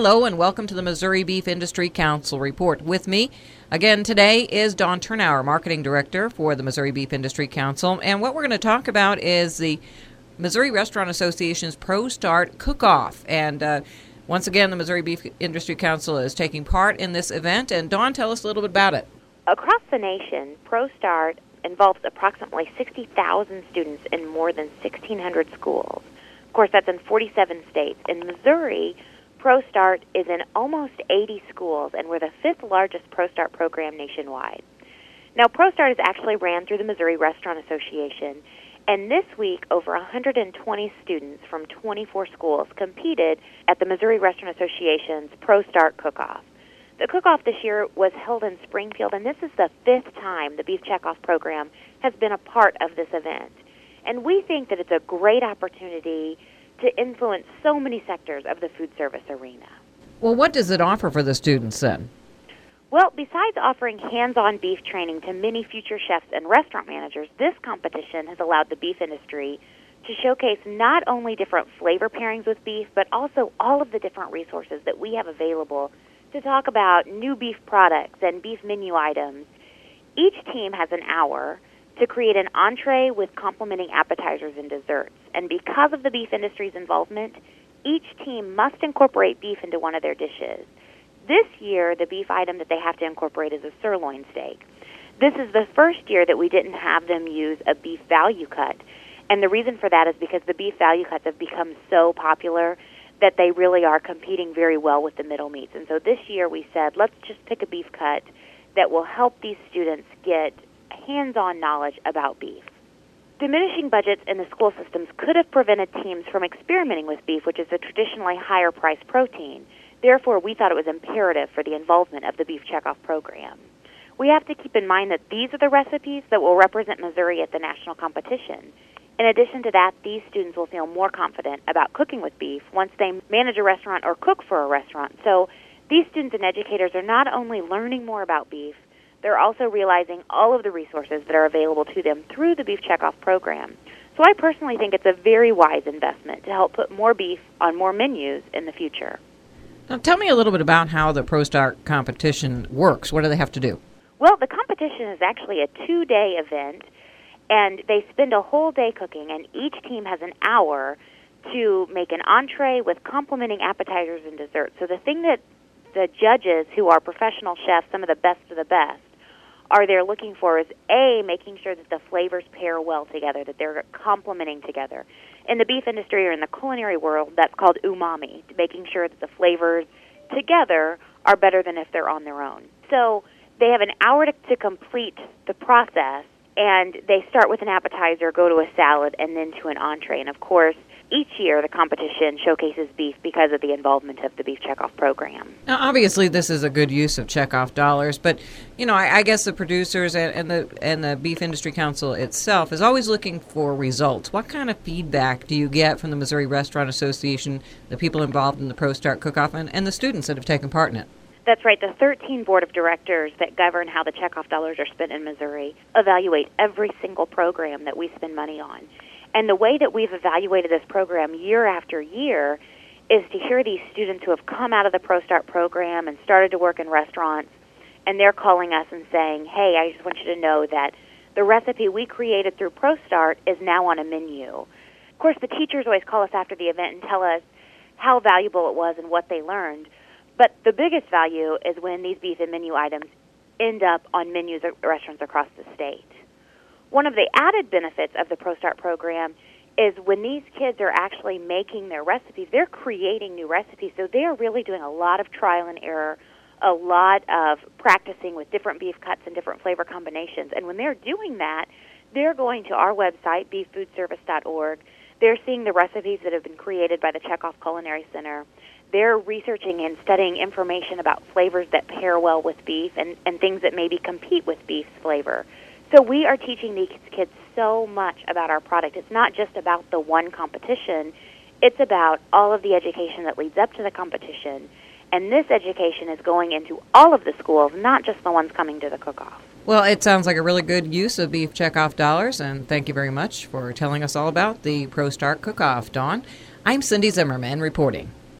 Hello and welcome to the Missouri Beef Industry Council report. With me again today is Dawn Thurnau, Marketing Director for the Missouri Beef Industry Council. And what we're going to talk about is the Missouri Restaurant Association's Pro Start Cook Off. And uh, once again, the Missouri Beef Industry Council is taking part in this event. And Dawn, tell us a little bit about it. Across the nation, Pro Start involves approximately 60,000 students in more than 1,600 schools. Of course, that's in 47 states. In Missouri, ProStart is in almost 80 schools, and we're the fifth largest ProStart program nationwide. Now, ProStart is actually ran through the Missouri Restaurant Association, and this week, over 120 students from 24 schools competed at the Missouri Restaurant Association's ProStart Cook-Off. The cook-off this year was held in Springfield, and this is the fifth time the Beef Checkoff program has been a part of this event. And we think that it's a great opportunity to influence so many sectors of the food service arena. Well, what does it offer for the students then? Well, besides offering hands on beef training to many future chefs and restaurant managers, this competition has allowed the beef industry to showcase not only different flavor pairings with beef, but also all of the different resources that we have available to talk about new beef products and beef menu items. Each team has an hour to create an entree with complementing appetizers and desserts. And because of the beef industry's involvement, each team must incorporate beef into one of their dishes. This year, the beef item that they have to incorporate is a sirloin steak. This is the first year that we didn't have them use a beef value cut. And the reason for that is because the beef value cuts have become so popular that they really are competing very well with the middle meats. And so this year we said, let's just pick a beef cut that will help these students get hands on knowledge about beef. Diminishing budgets in the school systems could have prevented teams from experimenting with beef, which is a traditionally higher priced protein. Therefore, we thought it was imperative for the involvement of the Beef Checkoff program. We have to keep in mind that these are the recipes that will represent Missouri at the national competition. In addition to that, these students will feel more confident about cooking with beef once they manage a restaurant or cook for a restaurant. So, these students and educators are not only learning more about beef, they're also realizing all of the resources that are available to them through the Beef Checkoff program. So I personally think it's a very wise investment to help put more beef on more menus in the future. Now, tell me a little bit about how the ProStart competition works. What do they have to do? Well, the competition is actually a two day event, and they spend a whole day cooking, and each team has an hour to make an entree with complementing appetizers and desserts. So the thing that the judges, who are professional chefs, some of the best of the best, are they're looking for is a making sure that the flavors pair well together, that they're complementing together. In the beef industry or in the culinary world, that's called umami, making sure that the flavors together are better than if they're on their own. So they have an hour to, to complete the process, and they start with an appetizer, go to a salad, and then to an entree. And of course, each year the competition showcases beef because of the involvement of the Beef Checkoff program. Now, obviously, this is a good use of checkoff dollars, but you know, I, I guess the producers and, and, the and the Beef Industry Council itself is always looking for results. What kind of feedback do you get from the Missouri Restaurant Association, the people involved in the Pro Start Cook-Off, and, and the students that have taken part in it? That's right. The 13 board of directors that govern how the checkoff dollars are spent in Missouri evaluate every single program that we spend money on. And the way that we've evaluated this program year after year is to hear these students who have come out of the ProStart program and started to work in restaurants, and they're calling us and saying, hey, I just want you to know that the recipe we created through ProStart is now on a menu. Of course, the teachers always call us after the event and tell us how valuable it was and what they learned. But the biggest value is when these beef and menu items end up on menus at restaurants across the state. One of the added benefits of the ProStart program is when these kids are actually making their recipes, they're creating new recipes. So they're really doing a lot of trial and error, a lot of practicing with different beef cuts and different flavor combinations. And when they're doing that, they're going to our website, beeffoodservice.org. They're seeing the recipes that have been created by the Checkoff Culinary Center. They're researching and studying information about flavors that pair well with beef and, and things that maybe compete with beef's flavor. So we are teaching these kids so much about our product. It's not just about the one competition. It's about all of the education that leads up to the competition. And this education is going into all of the schools, not just the ones coming to the cook-off. Well, it sounds like a really good use of beef checkoff dollars, and thank you very much for telling us all about the Pro Start Cook Off, Dawn. I'm Cindy Zimmerman reporting.